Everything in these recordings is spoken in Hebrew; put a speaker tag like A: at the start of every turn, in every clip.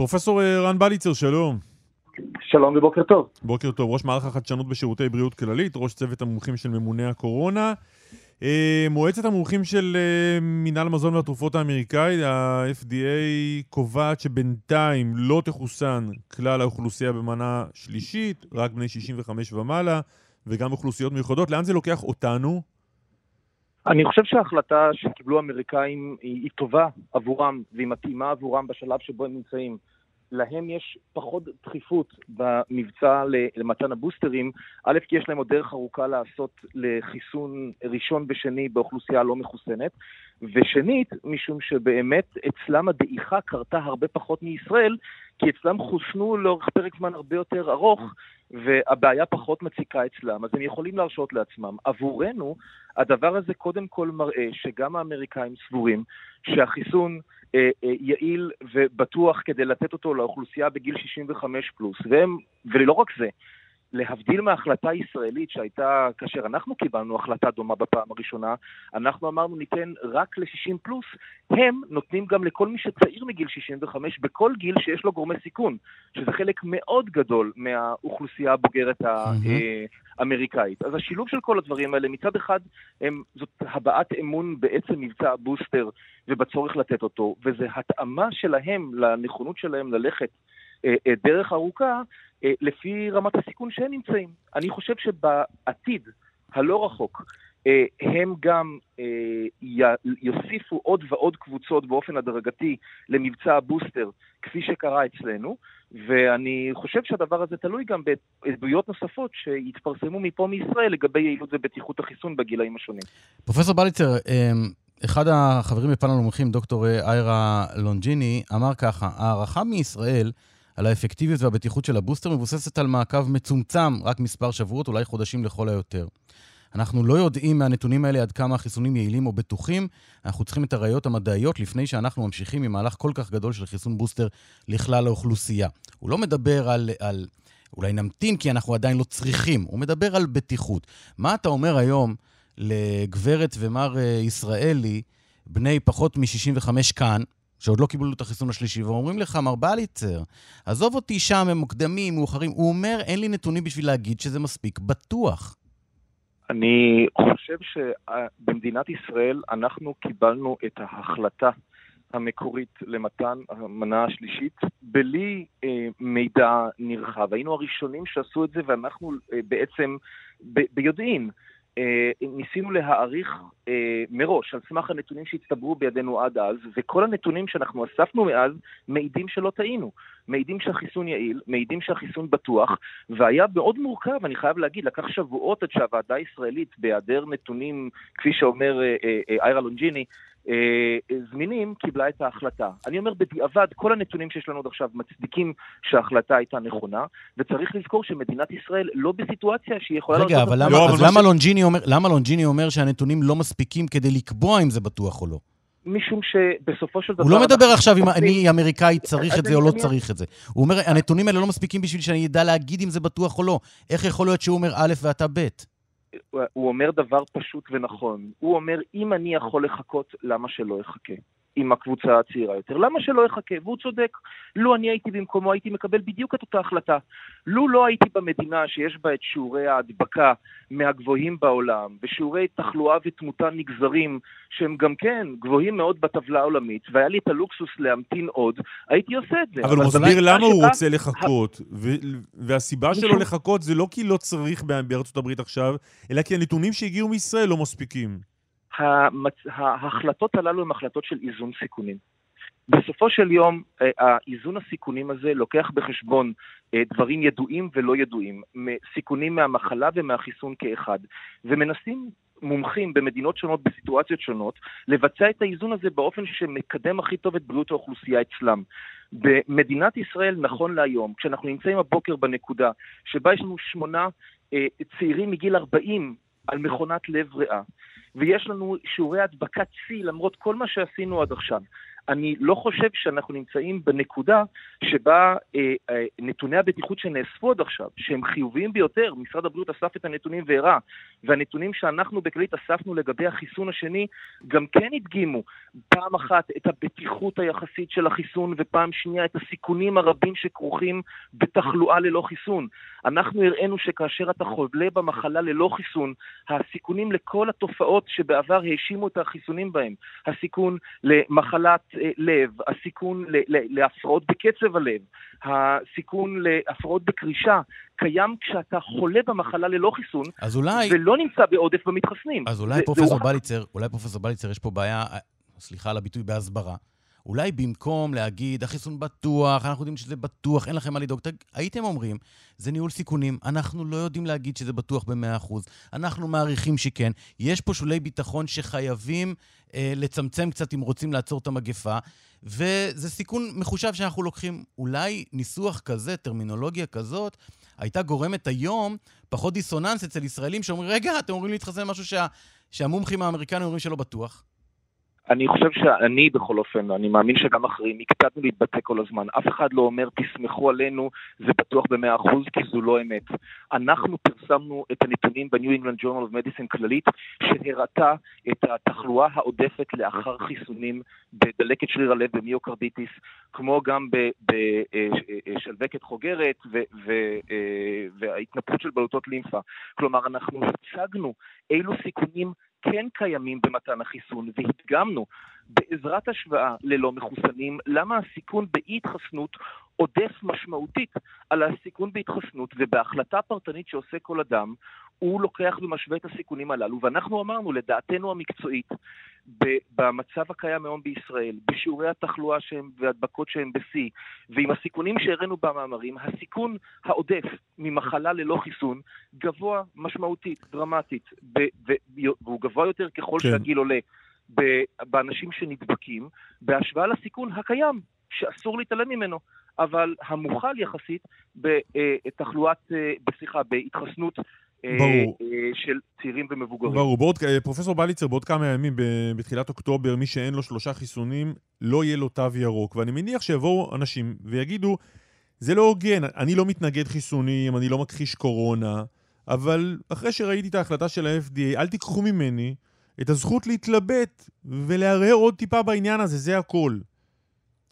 A: פרופסור אה, רן בליצר, שלום.
B: שלום ובוקר טוב.
A: בוקר טוב, ראש מערך החדשנות בשירותי בריאות כללית, ראש צוות המומחים של ממוני הקורונה. אה, מועצת המומחים של אה, מינהל המזון והתרופות האמריקאי, ה-FDA, קובעת שבינתיים לא תחוסן כלל האוכלוסייה במנה שלישית, רק בני 65 ומעלה, וגם אוכלוסיות מיוחדות. לאן זה לוקח אותנו?
B: אני חושב שההחלטה שקיבלו האמריקאים היא, היא טובה עבורם, והיא מתאימה עבורם בשלב שבו הם נמצאים. להם יש פחות דחיפות במבצע למתן הבוסטרים, א', כי יש להם עוד דרך ארוכה לעשות לחיסון ראשון ושני באוכלוסייה לא מחוסנת, ושנית, משום שבאמת אצלם הדעיכה קרתה הרבה פחות מישראל, כי אצלם חוסנו לאורך פרק זמן הרבה יותר ארוך, והבעיה פחות מציקה אצלם, אז הם יכולים להרשות לעצמם. עבורנו, הדבר הזה קודם כל מראה שגם האמריקאים סבורים שהחיסון יעיל ובטוח כדי לתת אותו לאוכלוסייה בגיל 65 פלוס, והם, ולא רק זה, להבדיל מההחלטה הישראלית שהייתה כאשר אנחנו קיבלנו החלטה דומה בפעם הראשונה, אנחנו אמרנו ניתן רק ל-60 פלוס, הם נותנים גם לכל מי שצעיר מגיל 65 בכל גיל שיש לו גורמי סיכון, שזה חלק מאוד גדול מהאוכלוסייה הבוגרת האמריקאית. אז השילוב של כל הדברים האלה, מצד אחד הם, זאת הבעת אמון בעצם מבצע הבוסטר ובצורך לתת אותו, וזה התאמה שלהם לנכונות שלהם ללכת אה, אה, דרך ארוכה אה, לפי רמת הסיכון שהם נמצאים. אני חושב שבעתיד הלא רחוק הם גם יוסיפו עוד ועוד קבוצות באופן הדרגתי למבצע הבוסטר, כפי שקרה אצלנו, ואני חושב שהדבר הזה תלוי גם בעדויות נוספות שיתפרסמו מפה מישראל לגבי יעילות ובטיחות החיסון בגילאים השונים.
C: פרופסור בליצר, אחד החברים בפאנל המומחים, דוקטור איירה לונג'יני, אמר ככה, הערכה מישראל על האפקטיביות והבטיחות של הבוסטר מבוססת על מעקב מצומצם, רק מספר שבועות, אולי חודשים לכל היותר. אנחנו לא יודעים מהנתונים האלה עד כמה החיסונים יעילים או בטוחים. אנחנו צריכים את הראיות המדעיות לפני שאנחנו ממשיכים עם מהלך כל כך גדול של חיסון בוסטר לכלל האוכלוסייה. הוא לא מדבר על, על אולי נמתין כי אנחנו עדיין לא צריכים, הוא מדבר על בטיחות. מה אתה אומר היום לגברת ומר אה, ישראלי, בני פחות מ-65 כאן, שעוד לא קיבלו את החיסון השלישי, ואומרים לך, מר בליצר, עזוב אותי שם, הם מוקדמים, מאוחרים. הוא אומר, אין לי נתונים בשביל להגיד שזה מספיק בטוח.
B: אני חושב שבמדינת ישראל אנחנו קיבלנו את ההחלטה המקורית למתן המנה השלישית בלי אה, מידע נרחב. היינו הראשונים שעשו את זה ואנחנו אה, בעצם ב- ביודעין ניסינו להעריך אה, מראש, על סמך הנתונים שהצטברו בידינו עד אז, וכל הנתונים שאנחנו אספנו מאז מעידים שלא טעינו. מעידים שהחיסון יעיל, מעידים שהחיסון בטוח, והיה מאוד מורכב, אני חייב להגיד, לקח שבועות עד שהוועדה הישראלית, בהיעדר נתונים, כפי שאומר אה, איירה לונג'יני, אה, זמינים, קיבלה את ההחלטה. אני אומר בדיעבד, כל הנתונים שיש לנו עד עכשיו מצדיקים שההחלטה הייתה נכונה, וצריך לזכור שמדינת ישראל לא בסיטואציה שהיא יכולה...
C: רגע, אבל למה, לא, אז למה, לונג'יני אומר, למה לונג'יני אומר שהנתונים לא מספיקים כדי לקבוע אם זה בטוח או לא?
B: משום שבסופו של דבר...
C: הוא לא מדבר עכשיו אם אני אמריקאי צריך את זה או לא צריך את זה. הוא אומר, הנתונים האלה לא מספיקים בשביל שאני אדע להגיד אם זה בטוח או לא. איך יכול להיות שהוא אומר א' ואתה ב'?
B: הוא אומר דבר פשוט ונכון. הוא אומר, אם אני יכול לחכות, למה שלא אחכה? עם הקבוצה הצעירה יותר. למה שלא יחכה? והוא צודק. לו אני הייתי במקומו, הייתי מקבל בדיוק את אותה החלטה. לו לא הייתי במדינה שיש בה את שיעורי ההדבקה מהגבוהים בעולם, ושיעורי תחלואה ותמותה נגזרים, שהם גם כן גבוהים מאוד בטבלה העולמית, והיה לי את הלוקסוס להמתין עוד, הייתי עושה את זה.
A: אבל הוא מסביר למה הוא רוצה לחכות, והסיבה שלו לחכות זה לא כי לא צריך בארצות הברית עכשיו, אלא כי הנתונים שהגיעו מישראל לא מספיקים.
B: המצ... ההחלטות הללו הן החלטות של איזון סיכונים. בסופו של יום, אה, האיזון הסיכונים הזה לוקח בחשבון אה, דברים ידועים ולא ידועים, סיכונים מהמחלה ומהחיסון כאחד, ומנסים מומחים במדינות שונות, בסיטואציות שונות, לבצע את האיזון הזה באופן שמקדם הכי טוב את בריאות האוכלוסייה אצלם. במדינת ישראל, נכון להיום, כשאנחנו נמצאים הבוקר בנקודה שבה יש לנו שמונה אה, צעירים מגיל 40 על מכונת לב ריאה, ויש לנו שיעורי הדבקת שיא למרות כל מה שעשינו עד עכשיו. אני לא חושב שאנחנו נמצאים בנקודה שבה אה, אה, נתוני הבטיחות שנאספו עד עכשיו, שהם חיוביים ביותר, משרד הבריאות אסף את הנתונים והראה, והנתונים שאנחנו בכללית אספנו לגבי החיסון השני, גם כן הדגימו פעם אחת את הבטיחות היחסית של החיסון, ופעם שנייה את הסיכונים הרבים שכרוכים בתחלואה ללא חיסון. אנחנו הראינו שכאשר אתה חולה במחלה ללא חיסון, הסיכונים לכל התופעות שבעבר האשימו את החיסונים בהם, הסיכון למחלת לב, הסיכון להפרעות בקצב הלב, הסיכון להפרעות בקרישה, קיים כשאתה חולה במחלה ללא חיסון,
C: אז אולי...
B: ולא נמצא בעודף במתחסנים.
C: אז אולי פרופסור בליצר, אולי פרופסור בליצר, יש פה בעיה, סליחה על הביטוי, בהסברה. אולי במקום להגיד, החיסון בטוח, אנחנו יודעים שזה בטוח, אין לכם מה לדאוג, הייתם אומרים, זה ניהול סיכונים, אנחנו לא יודעים להגיד שזה בטוח ב-100%, אנחנו מעריכים שכן, יש פה שולי ביטחון שחייבים אה, לצמצם קצת אם רוצים לעצור את המגפה, וזה סיכון מחושב שאנחנו לוקחים. אולי ניסוח כזה, טרמינולוגיה כזאת, הייתה גורמת היום פחות דיסוננס אצל ישראלים שאומרים, רגע, אתם אומרים להתחסן משהו שה, שהמומחים האמריקאים אומרים שלא בטוח.
B: אני חושב שאני בכל אופן, אני מאמין שגם אחרים, הקפדנו להתבטא כל הזמן. אף אחד לא אומר, תסמכו עלינו, זה בטוח במאה אחוז, כי זו לא אמת. אנחנו פרסמנו את הנתונים ב-New England Journal of Medicine כללית, שהראתה את התחלואה העודפת לאחר חיסונים בדלקת שריר הלב במיוקרדיטיס, כמו גם בשלווקת חוגרת וההתנפלות של בלוטות לימפה. כלומר, אנחנו הצגנו אילו סיכונים כן קיימים במתן החיסון, והדגמנו בעזרת השוואה ללא מחוסנים למה הסיכון באי-התחסנות עודף משמעותית על הסיכון בהתחסנות, ובהחלטה פרטנית שעושה כל אדם, הוא לוקח ומשווה את הסיכונים הללו, ואנחנו אמרנו, לדעתנו המקצועית, במצב הקיים היום בישראל, בשיעורי התחלואה שהם והדבקות שהם בשיא, ועם הסיכונים שהראינו במאמרים, הסיכון העודף ממחלה ללא חיסון גבוה משמעותית, דרמטית, והוא גבוה יותר ככל כן. שהגיל עולה. באנשים שנדבקים, בהשוואה לסיכון הקיים, שאסור להתעלם ממנו, אבל המוכל יחסית בתחלואת, אה, סליחה, בהתחסנות אה, ברור. של צעירים ומבוגרים.
A: ברור. בעוד, פרופסור בליצר, בעוד כמה ימים, בתחילת אוקטובר, מי שאין לו שלושה חיסונים, לא יהיה לו תו ירוק. ואני מניח שיבואו אנשים ויגידו, זה לא הוגן, אני לא מתנגד חיסונים, אני לא מכחיש קורונה, אבל אחרי שראיתי את ההחלטה של ה-FDA, אל תיקחו ממני את הזכות להתלבט ולהרהר עוד טיפה בעניין הזה, זה הכל.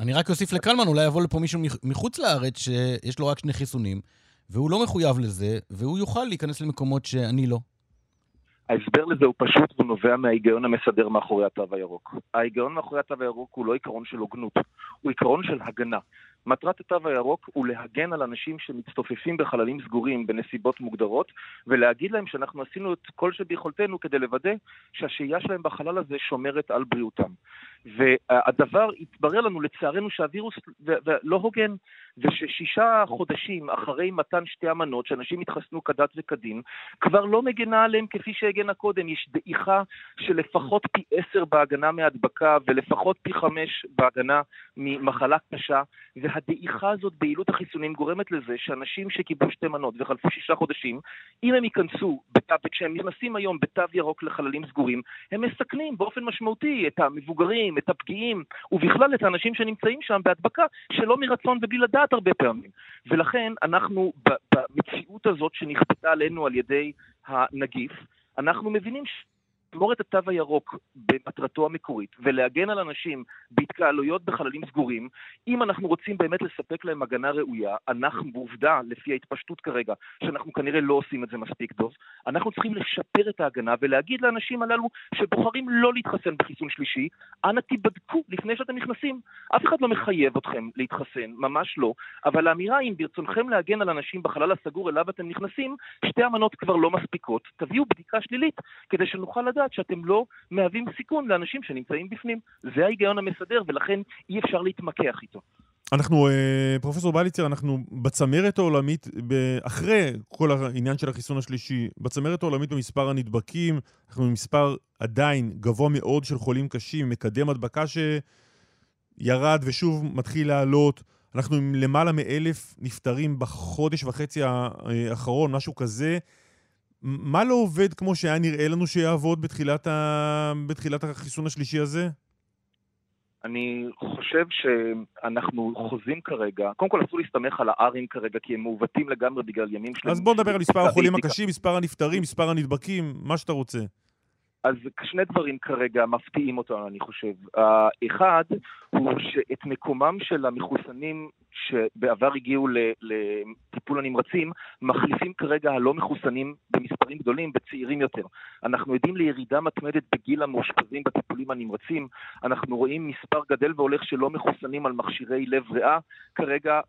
C: אני רק אוסיף לקלמן, אולי יבוא לפה מישהו מחוץ לארץ שיש לו רק שני חיסונים, והוא לא מחויב לזה, והוא יוכל להיכנס למקומות שאני לא.
B: ההסבר לזה הוא פשוט והוא נובע מההיגיון המסדר מאחורי התו הירוק. ההיגיון מאחורי התו הירוק הוא לא עיקרון של הוגנות, הוא עיקרון של הגנה. מטרת התו הירוק הוא להגן על אנשים שמצטופפים בחללים סגורים בנסיבות מוגדרות, ולהגיד להם שאנחנו עשינו את כל שביכולתנו כדי לוודא שהשהייה שלהם בחלל הזה שומרת על בריאותם. והדבר התברר לנו, לצערנו, שהווירוס לא הוגן, וששישה חודשים אחרי מתן שתי המנות, שאנשים התחסנו כדת וכדין, כבר לא מגנה עליהם כפי שהגנה קודם. יש דעיכה של לפחות פי עשר בהגנה מהדבקה, ולפחות פי חמש בהגנה ממחלה קשה, והדעיכה הזאת ביעילות החיסונים גורמת לזה שאנשים שקיבלו שתי מנות וחלפו שישה חודשים, אם הם ייכנסו, וכשהם נכנסים היום בתו ירוק לחללים סגורים, הם מסכנים באופן משמעותי את המבוגרים, את הפגיעים, ובכלל את האנשים שנמצאים שם בהדבקה שלא מרצון ובלי לדעת הרבה פעמים. ולכן אנחנו במציאות הזאת שנכפתה עלינו על ידי הנגיף, אנחנו מבינים ש... לשמור את התו הירוק במטרתו המקורית ולהגן על אנשים בהתקהלויות בחללים סגורים, אם אנחנו רוצים באמת לספק להם הגנה ראויה, אנחנו, בעובדה, לפי ההתפשטות כרגע, שאנחנו כנראה לא עושים את זה מספיק טוב, אנחנו צריכים לשפר את ההגנה ולהגיד לאנשים הללו שבוחרים לא להתחסן בחיסון שלישי, אנא תיבדקו לפני שאתם נכנסים. אף אחד לא מחייב אתכם להתחסן, ממש לא, אבל האמירה אם ברצונכם להגן על אנשים בחלל הסגור אליו אתם נכנסים, שתי המנות כבר לא מספיקות, תביאו בדיקה שלילית כדי שנוכל לדעת לדעת שאתם לא מהווים סיכון לאנשים שנמצאים בפנים. זה ההיגיון המסדר, ולכן אי אפשר להתמקח איתו.
A: אנחנו, אה, פרופסור בליצר, אנחנו בצמרת העולמית, אחרי כל העניין של החיסון השלישי, בצמרת העולמית במספר הנדבקים, אנחנו במספר עדיין גבוה מאוד של חולים קשים, מקדם הדבקה שירד ושוב מתחיל לעלות. אנחנו עם למעלה מאלף נפטרים בחודש וחצי האחרון, משהו כזה. מה לא עובד כמו שהיה נראה לנו שיעבוד בתחילת, ה... בתחילת החיסון השלישי הזה?
B: אני חושב שאנחנו חוזים כרגע, קודם כל אסור להסתמך על ה-Rים כרגע, כי הם מעוותים לגמרי בגלל ימים שלהם.
A: אז בוא נדבר על מספר החולים הקשים, מספר הנפטרים, מספר הנדבקים, מה שאתה רוצה.
B: אז שני דברים כרגע מפתיעים אותנו, אני חושב. האחד הוא שאת מקומם של המחוסנים שבעבר הגיעו לטיפול הנמרצים, מחליפים כרגע הלא מחוסנים במספרים גדולים, בצעירים יותר. אנחנו עדים לירידה מתמדת בגיל המאושפזים בטיפולים הנמרצים. אנחנו רואים מספר גדל והולך של לא מחוסנים על מכשירי לב ריאה כרגע,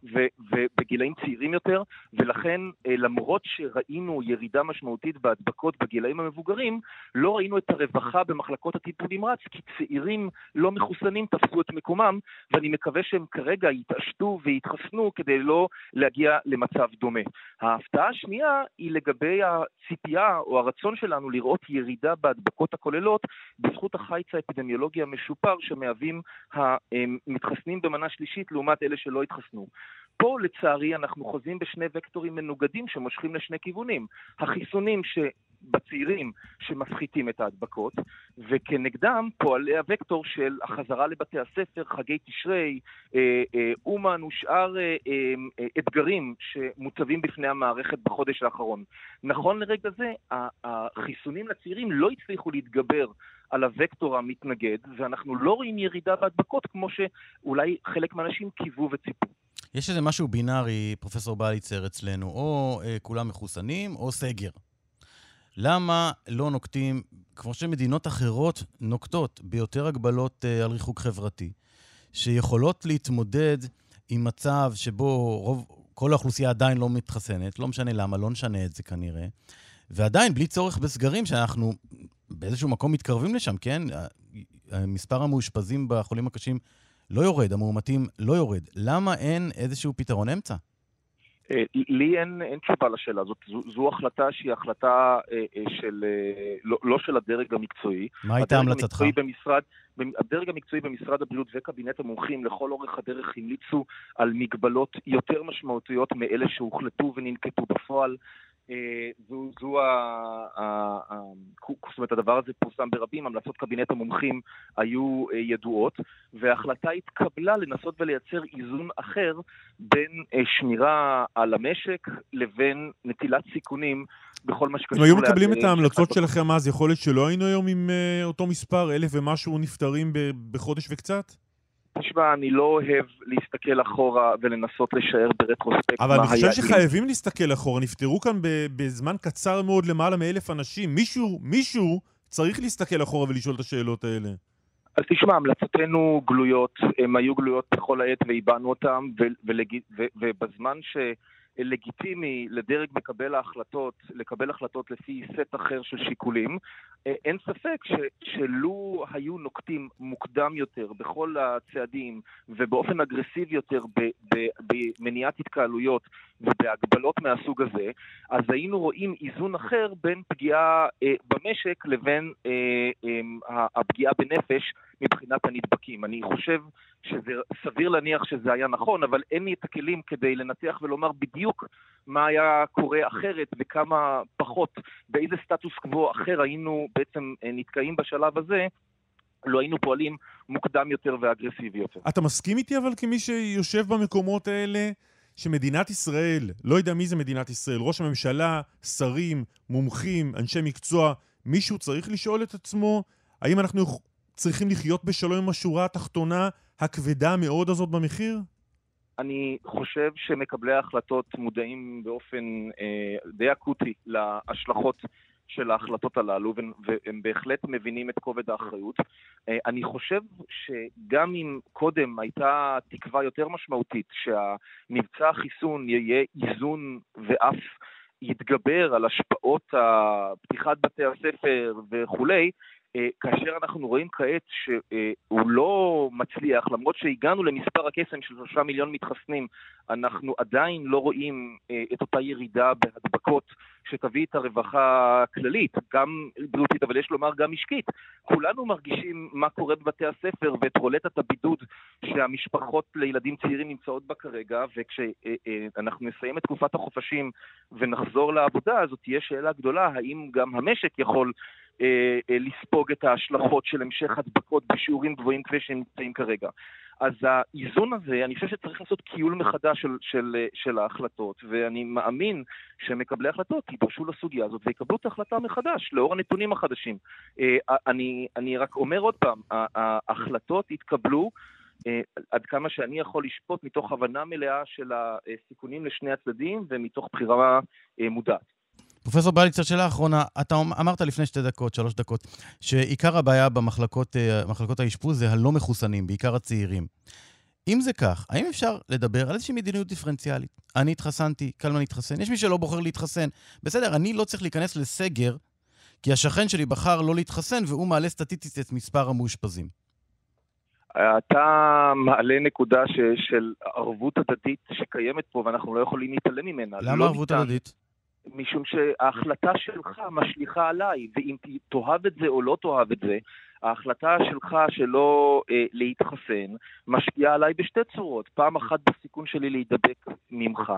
B: ובגילאים צעירים יותר, ולכן אה, למרות שראינו ירידה משמעותית בהדבקות בגילאים המבוגרים, לא ראינו את הרווחה במחלקות הטיפול נמרץ, כי צעירים לא מחוסנים תפסו את מקומם, ואני מקווה שהם כרגע יתעשתו ויתחסנו כדי לא להגיע למצב דומה. ההפתעה השנייה היא לגבי הציפייה או הרצון שלנו לראות ירידה בהדבקות הכוללות בזכות החיץ האפידמיולוגי המשופר שמהווים המתחסנים במנה שלישית לעומת אלה שלא התחסנו. פה לצערי אנחנו חוזים בשני וקטורים מנוגדים שמושכים לשני כיוונים. החיסונים ש... בצעירים שמפחיתים את ההדבקות, וכנגדם פועלי הוקטור של החזרה לבתי הספר, חגי תשרי, אה, אה, אומן ושאר אה, אתגרים שמוצבים בפני המערכת בחודש האחרון. נכון לרגע זה, החיסונים לצעירים לא הצליחו להתגבר על הוקטור המתנגד, ואנחנו לא רואים ירידה בהדבקות כמו שאולי חלק מהאנשים קיוו וציפו.
C: יש איזה משהו בינארי, פרופסור בליצר, אצלנו, או אה, כולם מחוסנים או סגר. למה לא נוקטים, כמו שמדינות אחרות נוקטות, ביותר הגבלות uh, על ריחוק חברתי, שיכולות להתמודד עם מצב שבו רוב, כל האוכלוסייה עדיין לא מתחסנת, לא משנה למה, לא נשנה את זה כנראה, ועדיין בלי צורך בסגרים, שאנחנו באיזשהו מקום מתקרבים לשם, כן? מספר המאושפזים בחולים הקשים לא יורד, המאומתים לא יורד. למה אין איזשהו פתרון אמצע?
B: אה, לי אין, אין תשובה לשאלה הזאת, זו, זו החלטה שהיא החלטה אה, אה, של, לא, לא של הדרג המקצועי.
C: מה הייתה המלצתך?
B: במשרד, הדרג המקצועי במשרד הבריאות וקבינט המומחים לכל אורך הדרך המליצו על מגבלות יותר משמעותיות מאלה שהוחלטו וננקטו בפועל. אה, זו, זו ה, ה, ה, זאת אומרת, הדבר הזה פורסם ברבים, המלצות קבינט המומחים היו אה, ידועות, וההחלטה התקבלה לנסות ולייצר איזון אחר בין אה, שמירה על המשק לבין נטילת סיכונים בכל מה שקשור...
A: אם היו מקבלים את ההמלצות שלכם אז, יכול להיות שלא היינו היום עם אותו מספר, אלף ומשהו נפטרים בחודש וקצת?
B: תשמע, אני לא אוהב להסתכל אחורה ולנסות לשער ברטרוספקט
A: מה היה... אבל אני חושב שחייבים להסתכל אחורה. נפטרו כאן בזמן קצר מאוד למעלה מאלף אנשים. מישהו, מישהו צריך להסתכל אחורה ולשאול את השאלות האלה.
B: אז תשמע, המלצותינו גלויות, הן היו גלויות בכל העת והבענו אותן, ובזמן ש... לגיטימי לדרג מקבל ההחלטות, לקבל החלטות לפי סט אחר של שיקולים. אה, אין ספק ש, שלו היו נוקטים מוקדם יותר בכל הצעדים ובאופן אגרסיבי יותר במניעת התקהלויות ובהגבלות מהסוג הזה, אז היינו רואים איזון אחר בין פגיעה אה, במשק לבין אה, אה, הפגיעה בנפש מבחינת הנדבקים. אני חושב שזה סביר להניח שזה היה נכון, אבל אין לי את הכלים כדי לנתח ולומר בדיוק מה היה קורה אחרת וכמה פחות, באיזה סטטוס קוו אחר היינו בעצם אה, נתקעים בשלב הזה. לא היינו פועלים מוקדם יותר ואגרסיבי יותר.
A: אתה מסכים איתי אבל כמי שיושב במקומות האלה, שמדינת ישראל, לא יודע מי זה מדינת ישראל, ראש הממשלה, שרים, מומחים, אנשי מקצוע, מישהו צריך לשאול את עצמו האם אנחנו צריכים לחיות בשלום עם השורה התחתונה הכבדה מאוד הזאת במחיר?
B: אני חושב שמקבלי ההחלטות מודעים באופן אה, די אקוטי להשלכות של ההחלטות הללו, והם בהחלט מבינים את כובד האחריות. אה, אני חושב שגם אם קודם הייתה תקווה יותר משמעותית שהמבצע החיסון יהיה איזון ואף יתגבר על השפעות פתיחת בתי הספר וכולי, כאשר אנחנו רואים כעת שהוא לא מצליח, למרות שהגענו למספר הקסם של שלושה מיליון מתחסנים, אנחנו עדיין לא רואים אה, את אותה ירידה בהדבקות שתביא את הרווחה הכללית, גם בריאותית, אבל יש לומר גם משקית. כולנו מרגישים מה קורה בבתי הספר ואת רולטת הבידוד שהמשפחות לילדים צעירים נמצאות בה כרגע, וכשאנחנו נסיים את תקופת החופשים ונחזור לעבודה, זאת תהיה שאלה גדולה, האם גם המשק יכול אה, אה, לספוג את ההשלכות של המשך הדבקות בשיעורים גבוהים כפי שהם נמצאים כרגע. אז האיזון הזה, אני חושב שצריך לעשות קיול מחדש של, של, של ההחלטות, ואני מאמין שמקבלי החלטות יידרשו לסוגיה הזאת ויקבלו את ההחלטה מחדש, לאור הנתונים החדשים. אה, אני, אני רק אומר עוד פעם, ההחלטות יתקבלו אה, עד כמה שאני יכול לשפוט מתוך הבנה מלאה של הסיכונים לשני הצדדים ומתוך בחירה אה, מודעת.
C: פרופסור בליצר, שאלה אחרונה. אתה אמרת לפני שתי דקות, שלוש דקות, שעיקר הבעיה במחלקות אה, האשפוז זה הלא מחוסנים, בעיקר הצעירים. אם זה כך, האם אפשר לדבר על איזושהי מדיניות דיפרנציאלית? אני התחסנתי, קלמן התחסן, יש מי שלא בוחר להתחסן. בסדר, אני לא צריך להיכנס לסגר, כי השכן שלי בחר לא להתחסן והוא מעלה סטטיסטית את מספר המאושפזים.
B: אתה מעלה נקודה ש, של ערבות הדדית שקיימת פה ואנחנו לא יכולים להתעלם ממנה.
C: למה לא ערבות ניתן, הדדית?
B: משום שההחלטה שלך משליכה עליי, ואם תאהב את זה או לא תאהב את זה, ההחלטה שלך שלא אה, להתחסן משפיעה עליי בשתי צורות. פעם אחת בסיכון שלי להידבק ממך,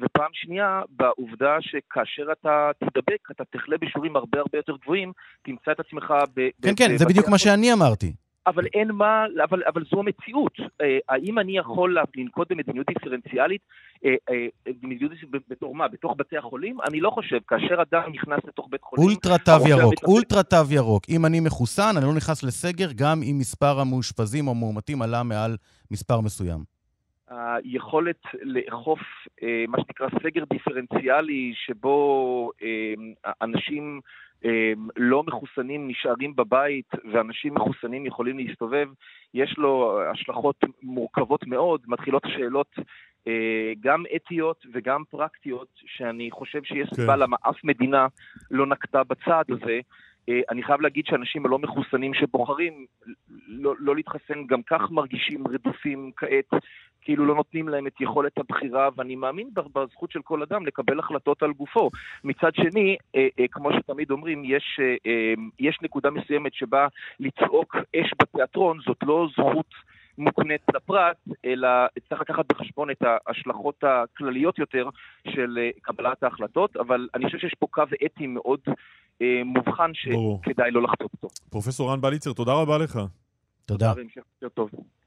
B: ופעם שנייה בעובדה שכאשר אתה תידבק, אתה תחלה בשיעורים הרבה הרבה יותר גבוהים, תמצא את עצמך ב...
C: כן, כן, זה בדיוק מה שאני אמרתי.
B: אבל אין מה, אבל, אבל זו המציאות. אה, האם אני יכול לנקוט במדיניות דיפרנציאלית, אה, אה, מדיניות בתור מה? בתוך בתי החולים? אני לא חושב. כאשר אדם נכנס לתוך בית חולים...
C: אולטרה תו ירוק, מתפס... אולטרה תו ירוק. אם אני מחוסן, אני לא נכנס לסגר, גם אם מספר המאושפזים או המאומתים עלה מעל מספר מסוים.
B: היכולת לאכוף מה שנקרא סגר דיפרנציאלי, שבו אנשים אמ, לא מחוסנים נשארים בבית ואנשים מחוסנים יכולים להסתובב, יש לו השלכות מורכבות מאוד, מתחילות שאלות אה, גם אתיות וגם פרקטיות, שאני חושב שיש כן. סיבה למה אף מדינה לא נקטה בצעד הזה. אה, אני חייב להגיד שאנשים הלא מחוסנים שבוחרים לא, לא להתחסן גם כך מרגישים רדופים כעת, כאילו לא נותנים להם את יכולת הבחירה, ואני מאמין בזכות של כל אדם לקבל החלטות על גופו. מצד שני, אה, אה, כמו שתמיד אומרים, יש, יש נקודה מסוימת שבה לצעוק אש בתיאטרון זאת לא זכות מוקנית לפרט, אלא צריך לקחת בחשבון את ההשלכות הכלליות יותר של קבלת ההחלטות, אבל אני חושב שיש פה קו אתי מאוד אה, מובחן שכדאי לא לחטוף אותו.
A: פרופסור רן בליצר, תודה רבה לך.
C: תודה.
B: תודה.